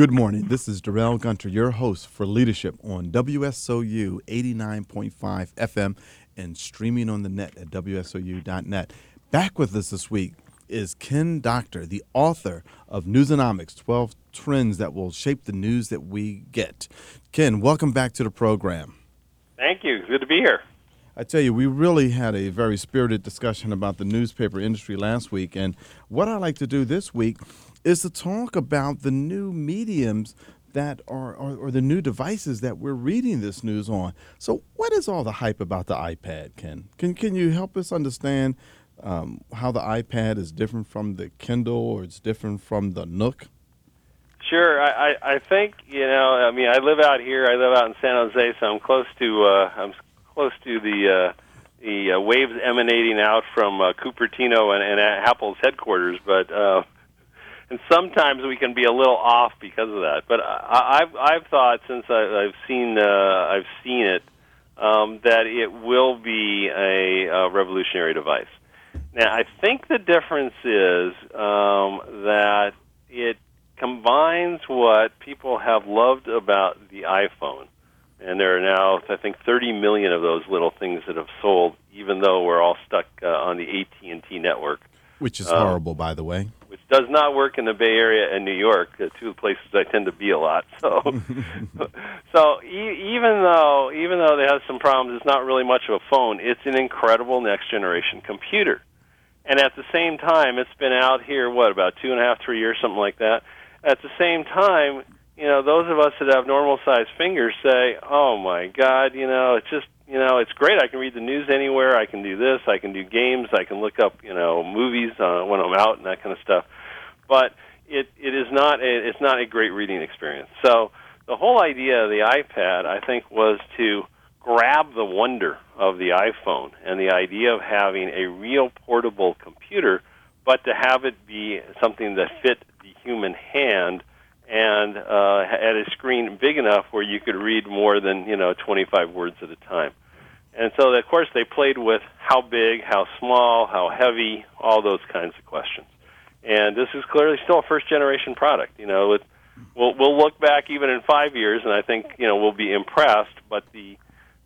Good morning. This is Darrell Gunter, your host for Leadership on WSOU 89.5 FM and streaming on the net at WSOU.net. Back with us this week is Ken Doctor, the author of Newsonomics 12 Trends That Will Shape the News That We Get. Ken, welcome back to the program. Thank you. Good to be here. I tell you, we really had a very spirited discussion about the newspaper industry last week. And what I like to do this week is to talk about the new mediums that are, or, or the new devices that we're reading this news on. So, what is all the hype about the iPad, Ken? Can, can you help us understand um, how the iPad is different from the Kindle or it's different from the Nook? Sure. I, I, I think you know. I mean, I live out here. I live out in San Jose, so I'm close to uh, I'm close to the uh, the uh, waves emanating out from uh, Cupertino and, and Apple's headquarters. But uh, sometimes we can be a little off because of that. But I, I've I've thought since I, I've seen uh, I've seen it um, that it will be a, a revolutionary device. Now I think the difference is um, that it combines what people have loved about the iPhone, and there are now I think 30 million of those little things that have sold, even though we're all stuck uh, on the AT&T network, which is um, horrible, by the way. Does not work in the Bay Area and New York, uh, two places I tend to be a lot. So, so e- even though even though they have some problems, it's not really much of a phone. It's an incredible next generation computer, and at the same time, it's been out here what about two and a half, three years, something like that at the same time, you know, those of us that have normal sized fingers say, "Oh my God, you know, it's just, you know, it's great. I can read the news anywhere. I can do this. I can do games. I can look up, you know, movies uh, when I'm out and that kind of stuff." But it it is not a it's not a great reading experience. So the whole idea of the iPad, I think, was to grab the wonder of the iPhone and the idea of having a real portable computer, but to have it be something that fit the human hand and uh, at a screen big enough where you could read more than you know 25 words at a time. And so, of course, they played with how big, how small, how heavy, all those kinds of questions. And this is clearly still a first generation product. You know, it, we'll we'll look back even in five years, and I think you know we'll be impressed. But the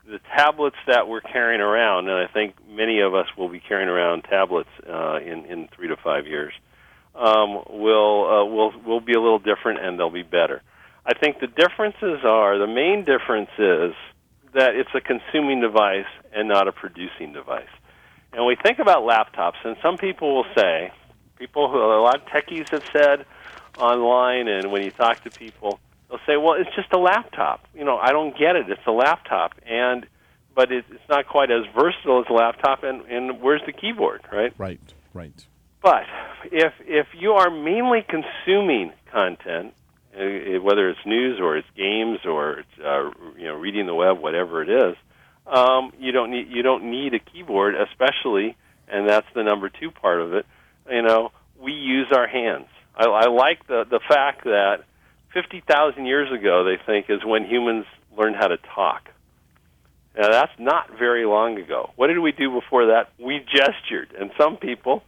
the tablets that we're carrying around, and I think many of us will be carrying around tablets uh, in in three to five years um, will uh, will will be a little different and they'll be better. I think the differences are the main difference is that it's a consuming device and not a producing device. And we think about laptops, and some people will say, people who a lot of techies have said online, and when you talk to people, they'll say, "Well, it's just a laptop. You know, I don't get it. It's a laptop, and but it, it's not quite as versatile as a laptop. And and where's the keyboard, right? Right, right. But if if you are mainly consuming content, uh, whether it's news or it's games or it's uh, you know reading the web, whatever it is, um, you don't need you don't need a keyboard, especially, and that's the number two part of it. You know, we use our hands. I, I like the the fact that fifty thousand years ago, they think is when humans learned how to talk. Now that's not very long ago. What did we do before that? We gestured, and some people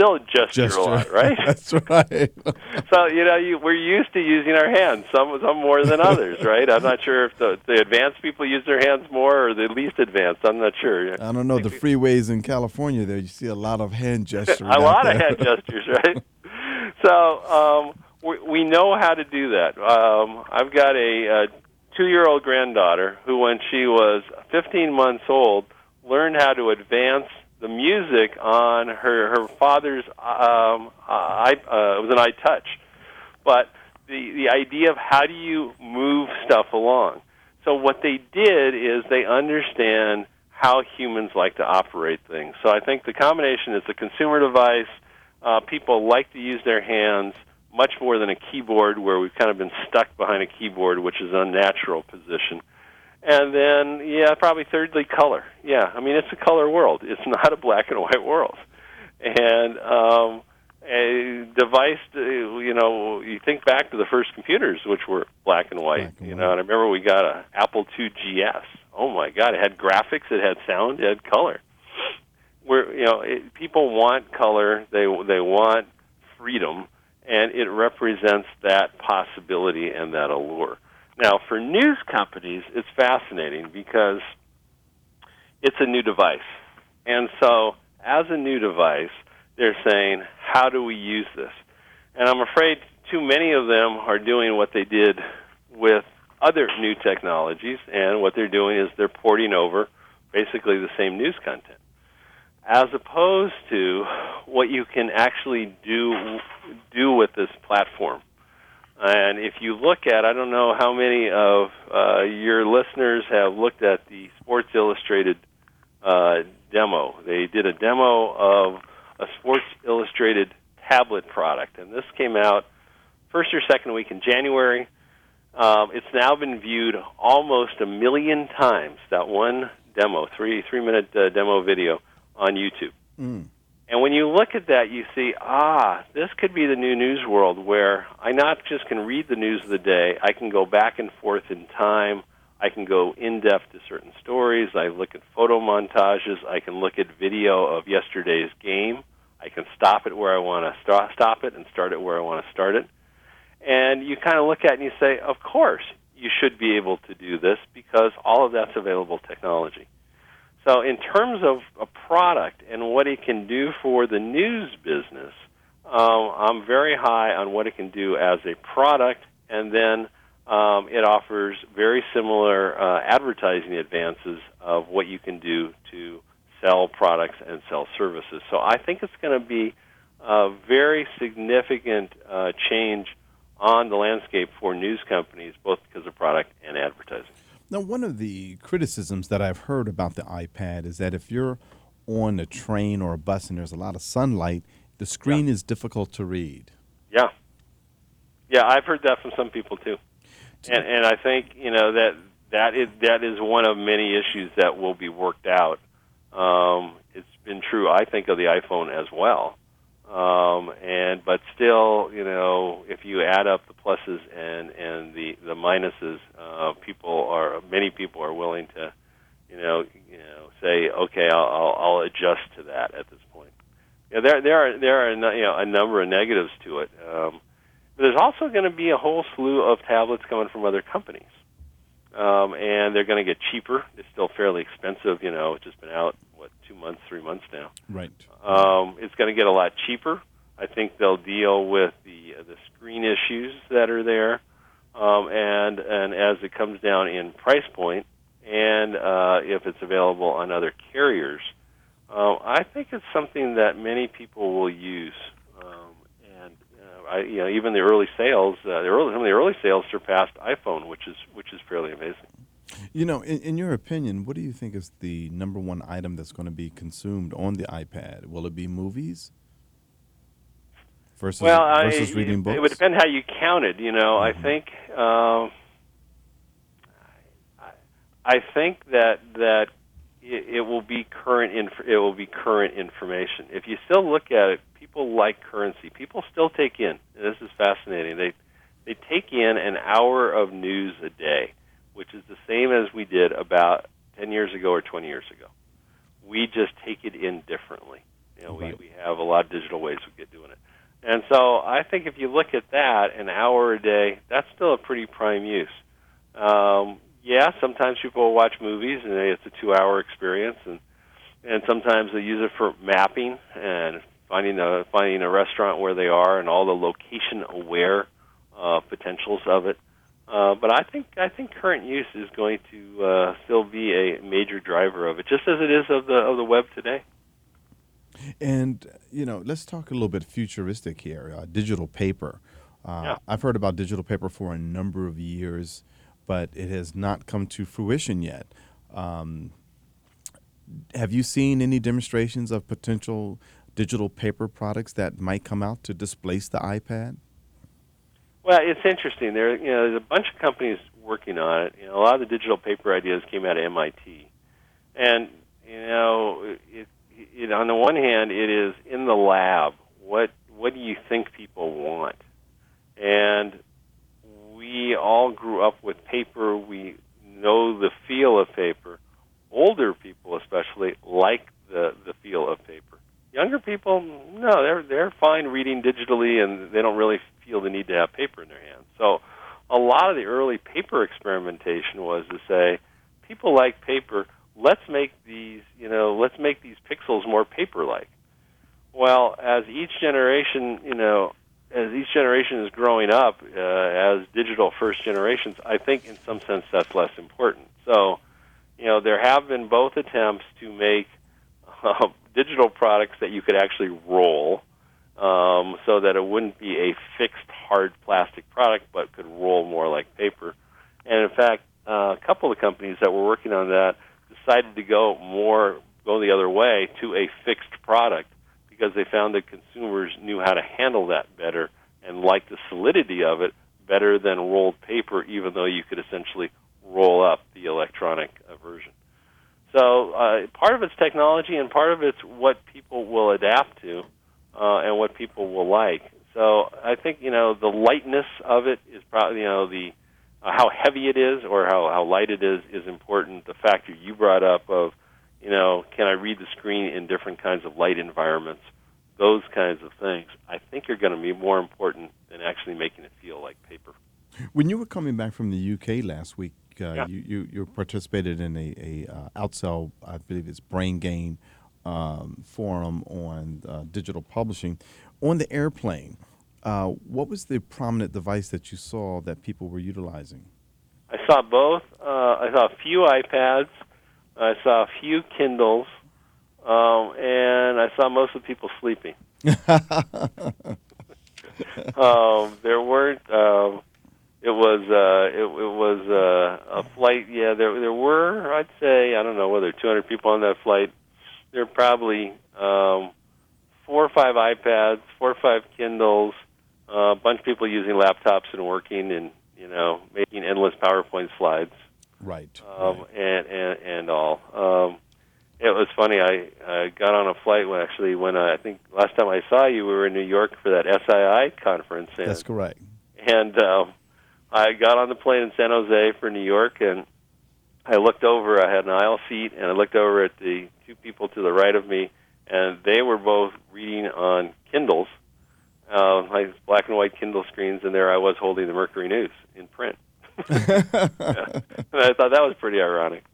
still gesture, gesture. a lot, right? That's right. so you know, you, we're used to using our hands, some some more than others, right? I'm not sure if the, the advanced people use their hands more or the least advanced. I'm not sure. I don't know. The freeways in California, there you see a lot of hand gestures. a lot there. of hand gestures, right? so um, we, we know how to do that. Um, I've got a, a two-year-old granddaughter who, when she was 15 months old, learned how to advance the music on her her father's um, uh, uh, it was an iTouch, but the the idea of how do you move stuff along. So what they did is they understand how humans like to operate things. So I think the combination is a consumer device. Uh, people like to use their hands much more than a keyboard, where we've kind of been stuck behind a keyboard, which is an unnatural position. And then, yeah, probably thirdly, color. Yeah, I mean, it's a color world. It's not a black and white world. And um, a device, you know, you think back to the first computers, which were black and white. Black and you know, white. and I remember we got a Apple II GS. Oh my God, it had graphics, it had sound, it had color. Where you know, it, people want color. They they want freedom and it represents that possibility and that allure. Now, for news companies, it's fascinating because it's a new device. And so, as a new device, they're saying, how do we use this? And I'm afraid too many of them are doing what they did with other new technologies, and what they're doing is they're porting over basically the same news content, as opposed to what you can actually do do with this platform. And if you look at, I don't know how many of uh, your listeners have looked at the Sports Illustrated uh, demo. They did a demo of a Sports Illustrated tablet product, and this came out first or second week in January. Um, it's now been viewed almost a million times. That one demo, three three minute uh, demo video on YouTube. Mm. And when you look at that, you see, ah, this could be the new news world where I not just can read the news of the day, I can go back and forth in time. I can go in depth to certain stories. I look at photo montages. I can look at video of yesterday's game. I can stop it where I want to st- stop it and start it where I want to start it. And you kind of look at it and you say, of course, you should be able to do this because all of that's available technology. So, in terms of a product and what it can do for the news business, um, I'm very high on what it can do as a product, and then um, it offers very similar uh, advertising advances of what you can do to sell products and sell services. So, I think it's going to be a very significant uh, change on the landscape for news companies, both because of product and advertising. Now, one of the criticisms that I've heard about the iPad is that if you're on a train or a bus and there's a lot of sunlight, the screen yeah. is difficult to read. Yeah. Yeah, I've heard that from some people too. And and I think, you know, that that is that is one of many issues that will be worked out. Um, it's been true, I think, of the iPhone as well. Um, and but still, you know, if you add up the pluses and and the the minuses, uh, people are many people are willing to, you know, you know, say, okay, I'll I'll, I'll adjust to that at this point. Yeah, there there are there are you know a number of negatives to it. Um, but there's also going to be a whole slew of tablets coming from other companies, um, and they're going to get cheaper. They're still fairly expensive. You know, it's just been out what two months, three months now. Right. Um, it's going to get a lot cheaper. I think they'll deal with the uh, the screen issues that are there, um, and and as it comes down in price point, and uh, if it's available on other carriers, uh, I think it's something that many people will use. Um, and uh, I, you know, even the early sales, uh, the early, some of the early sales surpassed iPhone, which is which is fairly amazing. You know, in, in, your opinion, what do you think is the number one item that's going to be consumed on the iPad? Will it be movies versus well, versus reading books? It would depend how you counted. You know, mm-hmm. I think um, I think that that it, it will be current. Inf- it will be current information. If you still look at it, people like currency. People still take in. this is fascinating. They they take in an hour of news a day which is the same as we did about 10 years ago or 20 years ago. We just take it in differently. You know, right. we, we have a lot of digital ways we get doing it. And so I think if you look at that, an hour a day, that's still a pretty prime use. Um, yeah, sometimes people will watch movies and it's a two-hour experience, and and sometimes they use it for mapping and finding a finding a restaurant where they are and all the location-aware uh, potentials of it. Uh, but I think I think current use is going to uh, still be a major driver of it, just as it is of the of the web today. And you know, let's talk a little bit futuristic here. Uh, digital paper. Uh, yeah. I've heard about digital paper for a number of years, but it has not come to fruition yet. Um, have you seen any demonstrations of potential digital paper products that might come out to displace the iPad? Well, it's interesting. There, you know, there's a bunch of companies working on it. You know, a lot of the digital paper ideas came out of MIT, and you know, it, it, on the one hand, it is in the lab. What what do you think people want? And we all grew up with paper. We know the feel of paper. Older people, especially, like the the feel of paper. Younger people, no, they're they're fine reading digitally, and they don't really feel the need to have paper in their hands. So, a lot of the early paper experimentation was to say, people like paper. Let's make these, you know, let's make these pixels more paper-like. Well, as each generation, you know, as each generation is growing up uh, as digital first generations, I think in some sense that's less important. So, you know, there have been both attempts to make uh, digital products that you could actually roll um, so that it wouldn't be a fixed hard plastic product but could roll more like paper. And in fact, uh, a couple of companies that were working on that decided to go more, go the other way to a fixed product because they found that consumers knew how to handle that better and liked the solidity of it better than rolled paper, even though you could essentially roll up the electronic uh, version. So uh, part of it's technology, and part of it's what people will adapt to, uh, and what people will like. So I think you know the lightness of it is probably you know the uh, how heavy it is or how how light it is is important. The factor you brought up of you know can I read the screen in different kinds of light environments, those kinds of things. I think are going to be more important than actually making it feel like paper. When you were coming back from the UK last week, uh, Yeah. you, you you participated in a, a uh, outsell, I believe it's Brain Gain um, forum on uh, digital publishing. On the airplane, uh, what was the prominent device that you saw that people were utilizing? I saw both. Uh, I saw a few iPads. I saw a few Kindles, um, and I saw most of the people sleeping. um, there weren't. Um, it was. Uh, it, it was uh, a flight. Yeah, there there were. I'd say I don't know whether 200 people on that flight. There were probably um, four or five iPads, four or five Kindles, uh, a bunch of people using laptops and working and you know making endless PowerPoint slides Right. um, and and and all. Um, it was funny. I, I got on a flight when actually when I, I think last time I saw you, we were in New York for that SII conference, and That's correct. and um, I got on the plane in San Jose for New York, and I looked over. I had an aisle seat, and I looked over at the two people to the right of me, and they were both reading on Kindles, uh, like black and white Kindle screens, and there I was holding the Mercury News in print. And I thought that was pretty ironic.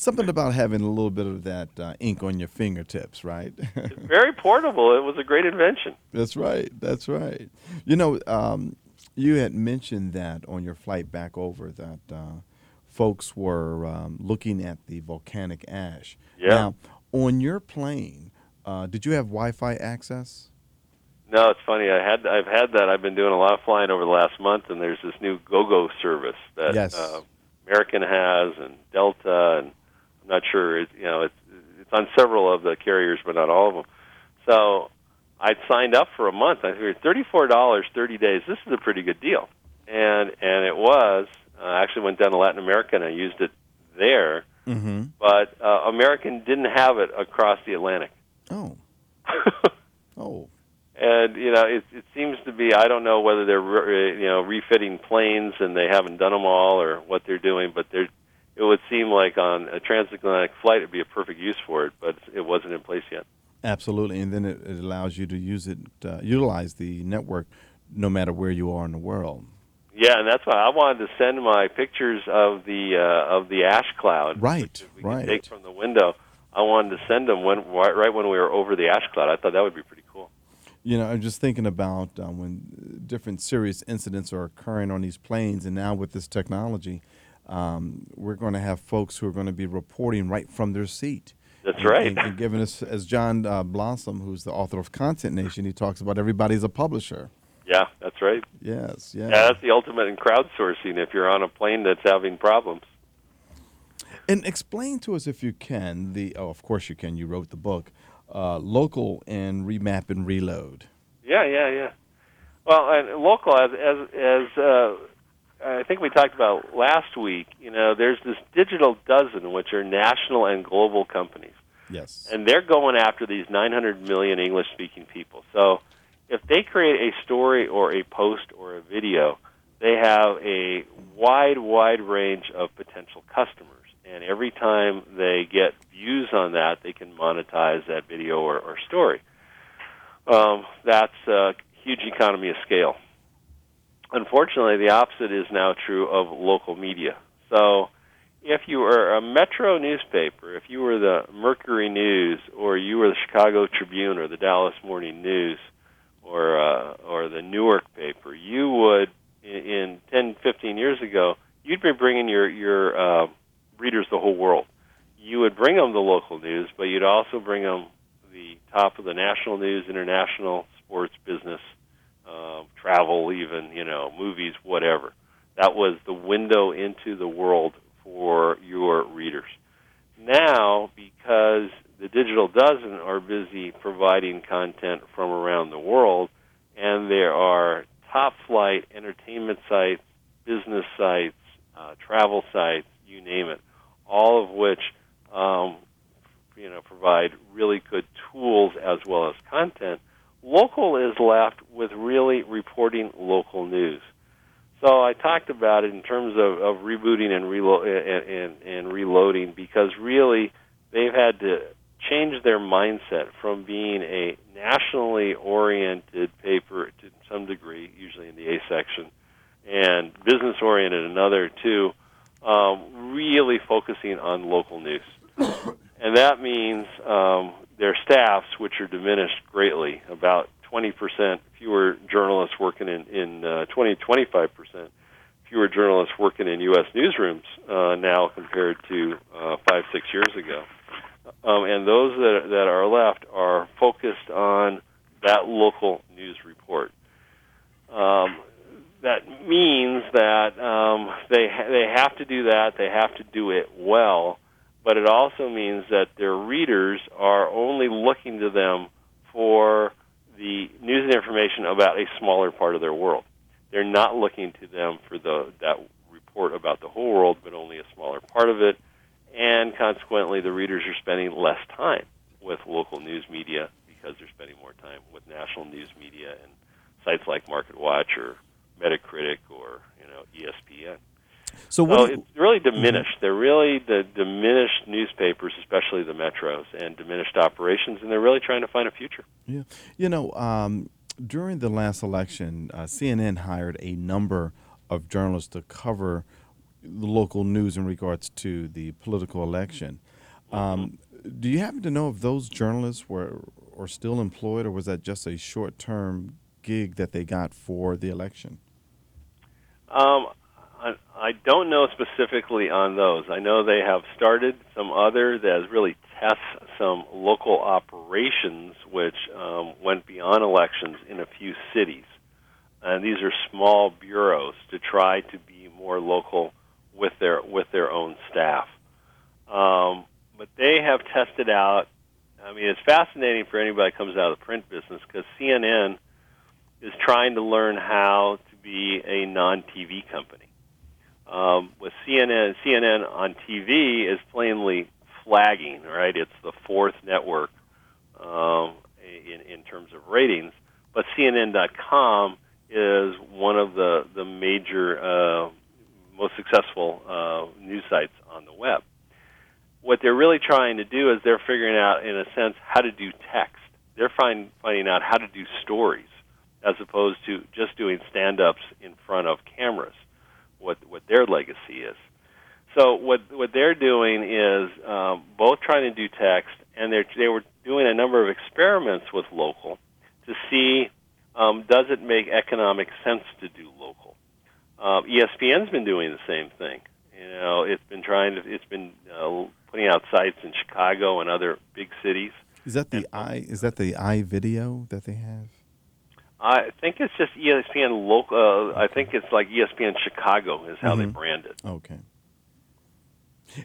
Something about having a little bit of that uh, ink on your fingertips, right? Very portable. It was a great invention. That's right. That's right. You know, um, you had mentioned that on your flight back over that uh, folks were um, looking at the volcanic ash. Yeah. Now, on your plane, uh, did you have Wi-Fi access? No, it's funny. I had I've had that. I've been doing a lot of flying over the last month, and there's this new GoGo service that Yes. uh, American has, and Delta, and I'm not sure. It, you know, it's it's on several of the carriers, but not all of them. So I'd signed up for a month. I figured thirty-four dollars, thirty days. This is a pretty good deal, and and it was. Uh, I actually went down to Latin America and I used it there, Mm-hmm. but uh, American didn't have it across the Atlantic. Oh. Oh. and you know it it seems to be I don't know whether they're re- you know refitting planes and they haven't done them all or what they're doing, but they're it would seem like on a transatlantic flight it'd be a perfect use for it, but it wasn't in place yet. Absolutely, and then it, it allows you to use it, uh, utilize the network, no matter where you are in the world. Yeah, and that's why I wanted to send my pictures of the uh, of the ash cloud, Right, we right. take from the window. I wanted to send them when right right when we were over the ash cloud. I thought that would be pretty cool. You know, I'm just thinking about uh, when different serious incidents are occurring on these planes, and now with this technology, um, we're going to have folks who are going to be reporting right from their seat. That's right. And, and giving us, as John uh, Blossom, who's the author of Content Nation, he talks about everybody's a publisher. Yeah, that's right. Yes, yeah. Yeah, that's the ultimate in crowdsourcing. If you're on a plane that's having problems. And explain to us, if you can, the oh, of course you can. You wrote the book, uh, local and remap and reload. Yeah, yeah, yeah. Well, and local as as as uh, I think we talked about last week. You know, there's this digital dozen, which are national and global companies, Yes. and they're going after these 900 million English-speaking people. So, if they create a story or a post or a video, they have a wide, wide range of potential customers, and every time they get views on that, they can monetize that video or, or story. Um, that's a huge economy of scale. Unfortunately, the opposite is now true of local media. So, if you were a metro newspaper, if you were the Mercury News, or you were the Chicago Tribune, or the Dallas Morning News, or uh, or the Newark paper, you would in 10, 15 years ago, you'd be bringing your your uh, readers the whole world. You would bring them the local news, but you'd also bring them the top of the national news, international sports, business, uh, travel, even you know movies, whatever. That was the window into the world for your readers. Now, because the digital dozen are busy providing content from around the world, and there are top flight entertainment sites, business sites, uh, travel sites, you name it, all of which um, you know provide really good tools as well as content. Local is left with really reporting local news. So I talked about it in terms of, of rebooting and, relo- and, and, and reloading because really they've had to change their mindset from being a nationally oriented paper to some degree, usually in the A section, and business oriented another to um, really focusing on local news. and that means um, their staffs, which are diminished greatly, about 20% fewer journalists working in, in uh, 20, 25% fewer journalists working in U.S. newsrooms uh, now compared to uh, five, six years ago. Um, and those that, that are left are focused on that local news report. Um, that means that um, they ha- they have to do that. They have to do it well, but it also means that their readers are only looking to them for the news and information about a smaller part of their world. They're not looking to them for the that report about the whole world, but only a smaller part of it, and consequently, the readers are spending less time with local news media because they're spending more time with national news media and sites like Market Watch or Metacritic or you know ESPN. So, so it's really diminished. Mm-hmm. They're really the diminished newspapers, especially the metros, and diminished operations, and they're really trying to find a future. Yeah, you know, um, during the last election, uh, CNN hired a number of journalists to cover the local news in regards to the political election. Um, do you happen to know if those journalists were are still employed, or was that just a short term gig that they got for the election? Um, I, don't know specifically on those. I know they have started some other that really tests some local operations, which um, went beyond elections in a few cities. And these are small bureaus to try to be more local with their with their own staff. Um, but they have tested out. I mean, it's fascinating for anybody that comes out of the print business because CNN is trying to learn how to be a non-TV company. Um, with CNN, CNN on TV is plainly flagging. Right, it's the fourth network um, in in terms of ratings, but CNN.com is one of the the major, uh, most successful uh, news sites on the web. What they're really trying to do is they're figuring out, in a sense, how to do text. They're find, finding out how to do stories as opposed to just doing stand-ups in front of cameras. What what their legacy is. So what what they're doing is um, both trying to do text, and they they were doing a number of experiments with local to see um, does it make economic sense to do local. Uh, ESPN's been doing the same thing. You know, it's been trying to it's been uh, putting out sites in Chicago and other big cities. Is that the i is that the i video that they have? I think it's just ESPN local. Uh, I think it's like ESPN Chicago is how mm-hmm. they brand it. Okay.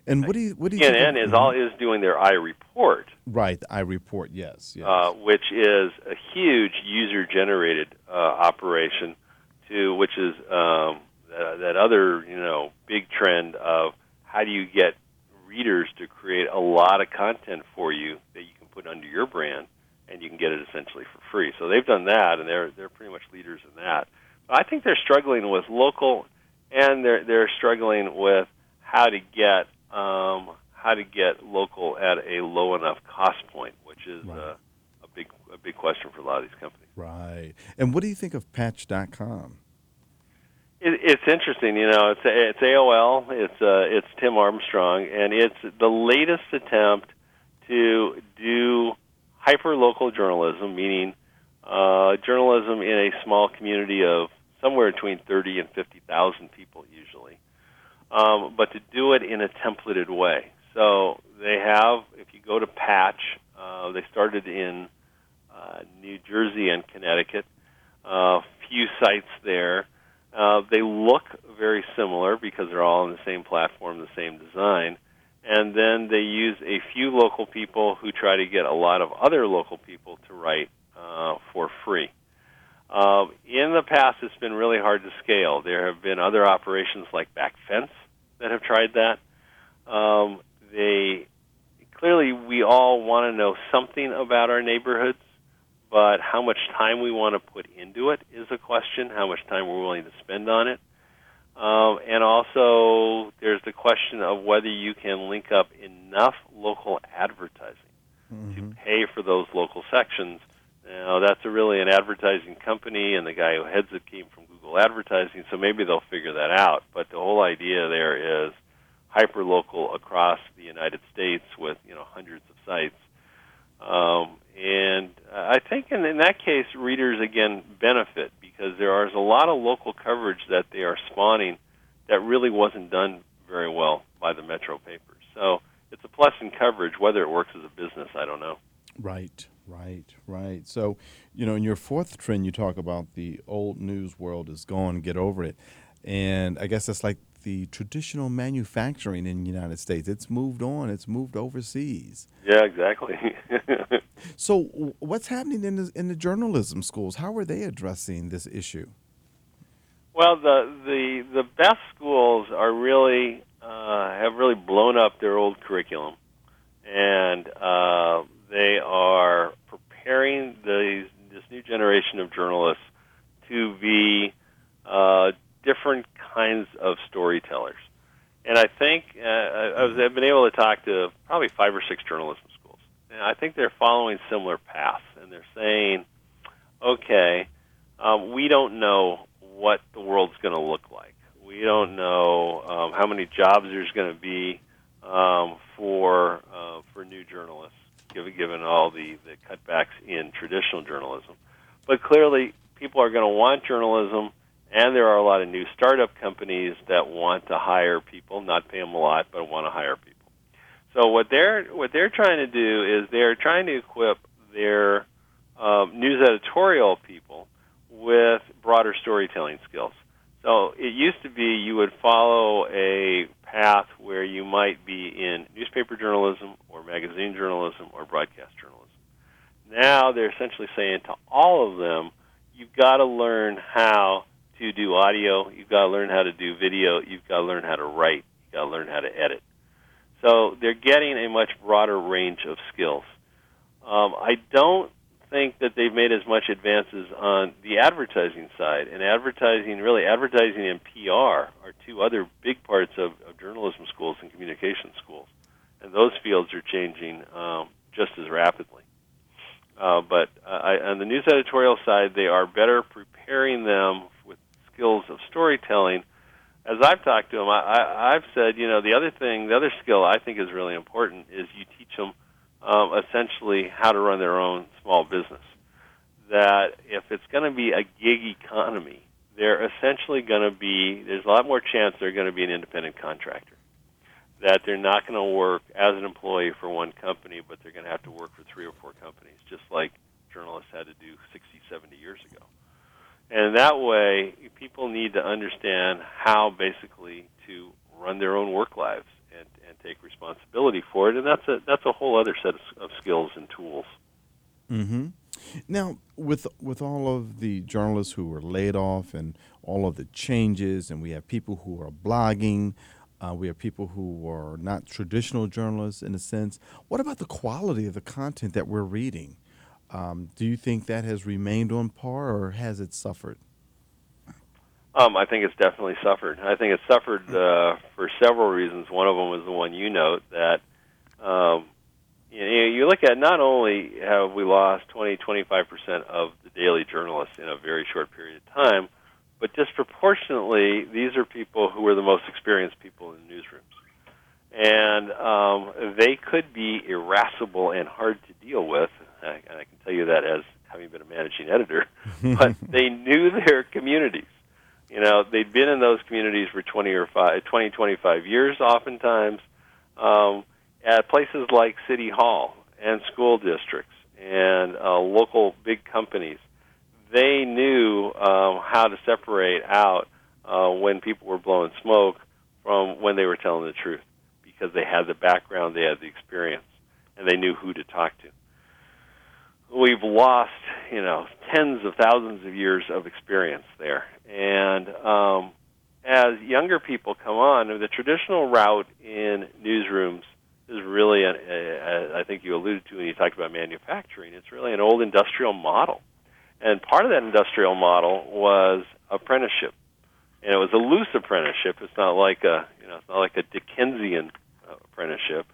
And what do you what do you CNN think is all is doing their iReport. Right, iReport, yes, yes. Uh, which is a huge user generated uh, operation to which is um, uh, that other you know big trend of how do you get readers to create a lot of content for you that you can put under your brand and you can get it essentially for free. So they've done that, and they're they're pretty much leaders in that. But I think they're struggling with local, and they're they're struggling with how to get um, how to get local at a low enough cost point, which is Right. uh, a big a big question for a lot of these companies. Right. And what do you think of Patch.com? It, it's interesting, you know. It's it's AOL. It's uh, it's Tim Armstrong, and it's the latest attempt to do hyper local journalism, meaning uh, journalism in a small community of somewhere between thirty and fifty thousand people, usually, um, but to do it in a templated way. So they have, if you go to Patch, uh, they started in uh, New Jersey and Connecticut. A few sites there. Uh, they look very similar because they're all on the same platform, the same design. And then they use a few local people who try to get a lot of other local people to write uh, for free. Uh, in the past, it's been really hard to scale. There have been other operations like Backfence that have tried that. Um, they clearly we all want to know something about our neighborhoods but how much time we want to put into it is a question. How much time we're willing to spend on it, um, and also there's the question of whether you can link up enough local advertising to pay for those local sections. Now that's a really an advertising company, and the guy who heads it came from Google Advertising, so maybe they'll figure that out. But the whole idea there is hyper local across the United States with you know hundreds of sites. Um, and I think in, in that case, readers again benefit because there is a lot of local coverage that they are spawning that really wasn't done very well by the metro papers. So it's a plus in coverage. Whether it works as a business, I don't know. Right, right, right. So, you know, in your fourth trend, you talk about the old news world is gone, get over it. And I guess that's like the traditional manufacturing in the United States. It's moved on, it's moved overseas. Yeah, exactly. So, what's happening in the, in the journalism schools? How are they addressing this issue? Well, the the the best schools are really uh, have really blown up their old curriculum, and uh, they are preparing these this new generation of journalists to be uh, different kinds of storytellers. And I think uh, I- I've Able to probably five or six journalism schools, and I think they're following similar paths, and they're saying, okay, um, we don't know what the world's going to look like. We don't know um, how many jobs there's going to be um, for uh, for new journalists, given given all the the cutbacks in traditional journalism. But clearly, people are going to want journalism, and there are a lot of new startup companies that want to hire people, not pay them a lot, but want to hire. So what they're what they're trying to do is they're trying to equip their um, news editorial people with broader storytelling skills. So it used to be you would follow a path where you might be in newspaper journalism or magazine journalism or broadcast journalism. Now they're essentially saying to all of them, you've got to learn how to do audio, you've got to learn how to do video, you've got to learn how to write, you've got to learn how to edit. So they're getting a much broader range of skills. Um, I don't think that they've made as much advances on the advertising side. And advertising, really, advertising and PR are two other big parts of, of journalism schools and communication schools. And those fields are changing um, just as rapidly. Uh, but uh, I, on the news editorial side, they are better preparing them with skills of storytelling. As I've talked to them, I, I, I've said, you know, the other thing, the other skill I think is really important is you teach them um, essentially how to run their own small business. That if it's going to be a gig economy, they're essentially going to be, there's a lot more chance they're going to be an independent contractor. That they're not going to work as an employee for one company, but they're going to have to work for three or four companies, just like journalists had to do 60, 70 years ago. And that way, people need to understand how basically to run their own work lives and, and take responsibility for it. And that's a that's a whole other set of, of skills and tools. Mm-hmm. Now, with with all of the journalists who were laid off and all of the changes, and we have people who are blogging, uh, we have people who are not traditional journalists in a sense. What about the quality of the content that we're reading? Um, do you think that has remained on par, or has it suffered? Um, I think it's definitely suffered. I think it's suffered uh, for several reasons. One of them is the one you note that um, you, know, you look at not only have we lost 20, 25 percent of the daily journalists in a very short period of time, but disproportionately, these are people who are the most experienced people in newsrooms, and um, they could be irascible and hard to deal with. And I can tell you that as having been a managing editor, but they knew their communities. You know, they'd been in those communities for 20 or 5, 20, 25 years, oftentimes, um, at places like City Hall and school districts and uh, local big companies. They knew um, how to separate out uh, when people were blowing smoke from when they were telling the truth because they had the background, they had the experience, and they knew who to talk to we've lost, you know, tens of thousands of years of experience there. And um, as younger people come on, the traditional route in newsrooms is really, a, a, a, I think you alluded to when you talked about manufacturing. It's really an old industrial model, and part of that industrial model was apprenticeship, and it was a loose apprenticeship. It's not like a, you know, it's not like a Dickensian apprenticeship,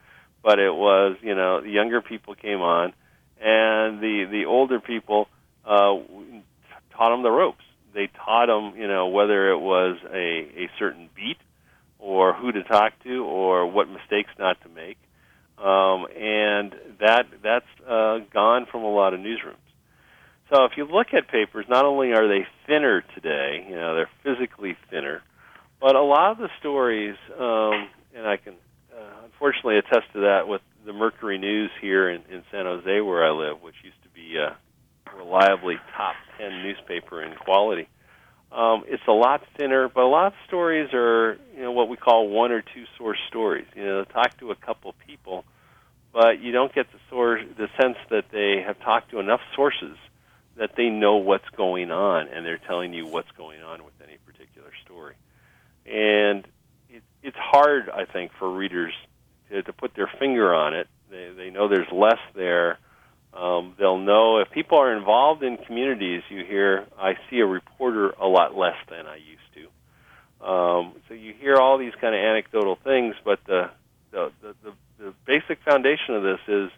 but it was, you know, younger people came on and the the older people uh, taught them the ropes. They taught them, you know, whether it was a a certain beat or who to talk to or what mistakes not to make. Um, and that that's uh, gone from a lot of newsrooms. So if you look at papers, not only are they thinner today, you know, they're physically thinner, but a lot of the stories, um, and I can uh, unfortunately attest to that with the Mercury News here in, in San Jose, where I live, which used to be a reliably top 10 newspaper in quality. Um, it's a lot thinner, but a lot of stories are, you know, what we call one or two source stories. You know, talk to a couple people, but you don't get the source, the sense that they have talked to enough sources that they know what's going on, and they're telling you what's going on with any particular story. And it, it's hard, I think, for readers to, to put their finger on it. They, they know there's less there. Um, they'll know if people are involved in communities. You hear, I see a reporter a lot less than I used to. Um, so you hear all these kind of anecdotal things, but the, the the, the the basic foundation of this is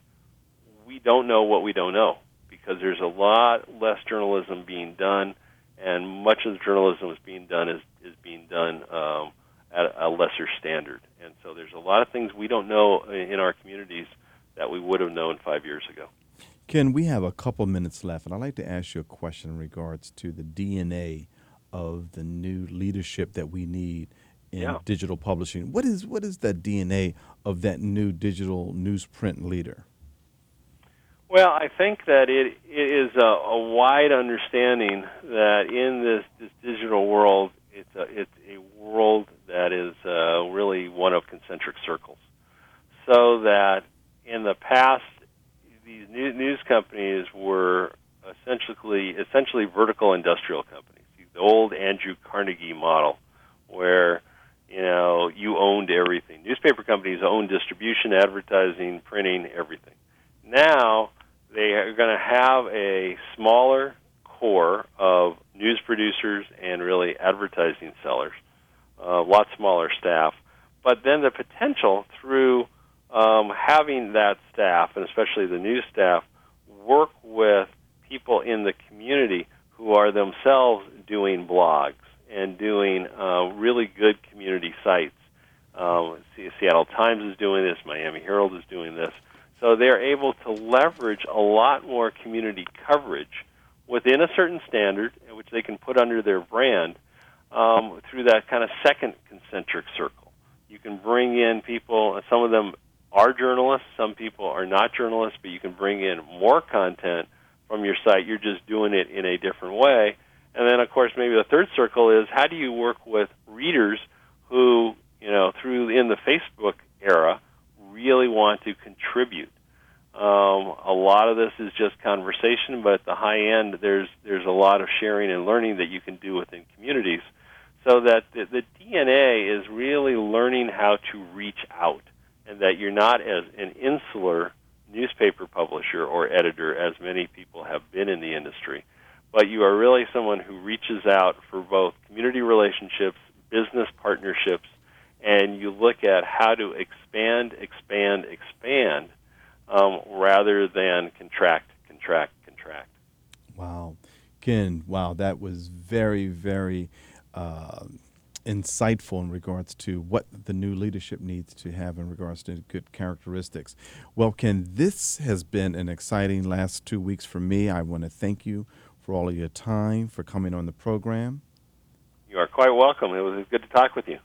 we don't know what we don't know because there's a lot less journalism being done, and much of the journalism is being done is is being done um, at a lesser standard. And so there's a lot of things we don't know in our communities that we would have known five years ago. Ken, we have a couple minutes left, and I'd like to ask you a question in regards to the DNA of the new leadership that we need in yeah. digital publishing. What is what is the DNA of that new digital newsprint leader? Well, I think that it, it is a, a wide understanding that in this, this digital world, it's a, it's a world that is uh, really one of concentric circles. So that in the past, these news companies were essentially essentially vertical industrial companies. The old Andrew Carnegie model, where you know you owned everything. Newspaper companies own distribution, advertising, printing, everything. Now they are going to have a smaller core of news producers and really advertising sellers a lot smaller staff. But then the potential through um, having that staff, and especially the news staff, work with people in the community who are themselves doing blogs and doing uh, really good community sites. Um, Seattle Times is doing this, Miami Herald is doing this. So they're able to leverage a lot more community coverage within a certain standard, which they can put under their brand, um, through that kind of second concentric circle. You can bring in people, some of them are journalists, some people are not journalists, but you can bring in more content from your site. You're just doing it in a different way. And then, of course, maybe the third circle is how do you work with readers who, you know, through in the Facebook era, really want to contribute. Um, a lot of this is just conversation, but at the high end, there's there's a lot of sharing and learning that you can do within communities. So that the, the DNA is really learning how to reach out, and that you're not as an insular newspaper publisher or editor as many people have been in the industry, but you are really someone who reaches out for both community relationships, business partnerships, and you look at how to expand, expand, um, rather than contract, contract, contract. Wow. Ken, wow, that was very, very uh, insightful in regards to what the new leadership needs to have in regards to good characteristics. Well, Ken, this has been an exciting last two weeks for me. I want to thank you for all of your time, for coming on the program. You are quite welcome. It was good to talk with you.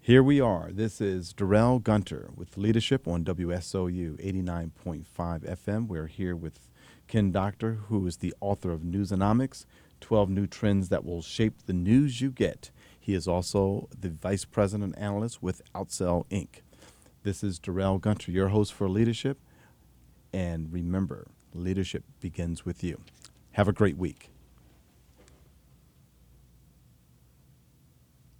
Here we are. This is Darrell Gunter with Leadership on WSOU 89.5 FM. We're here with Ken Doctor, who is the author of Newsonomics 12 New Trends That Will Shape the News You Get. He is also the Vice President Analyst with Outsell Inc. This is Darrell Gunter, your host for Leadership. And remember, leadership begins with you. Have a great week.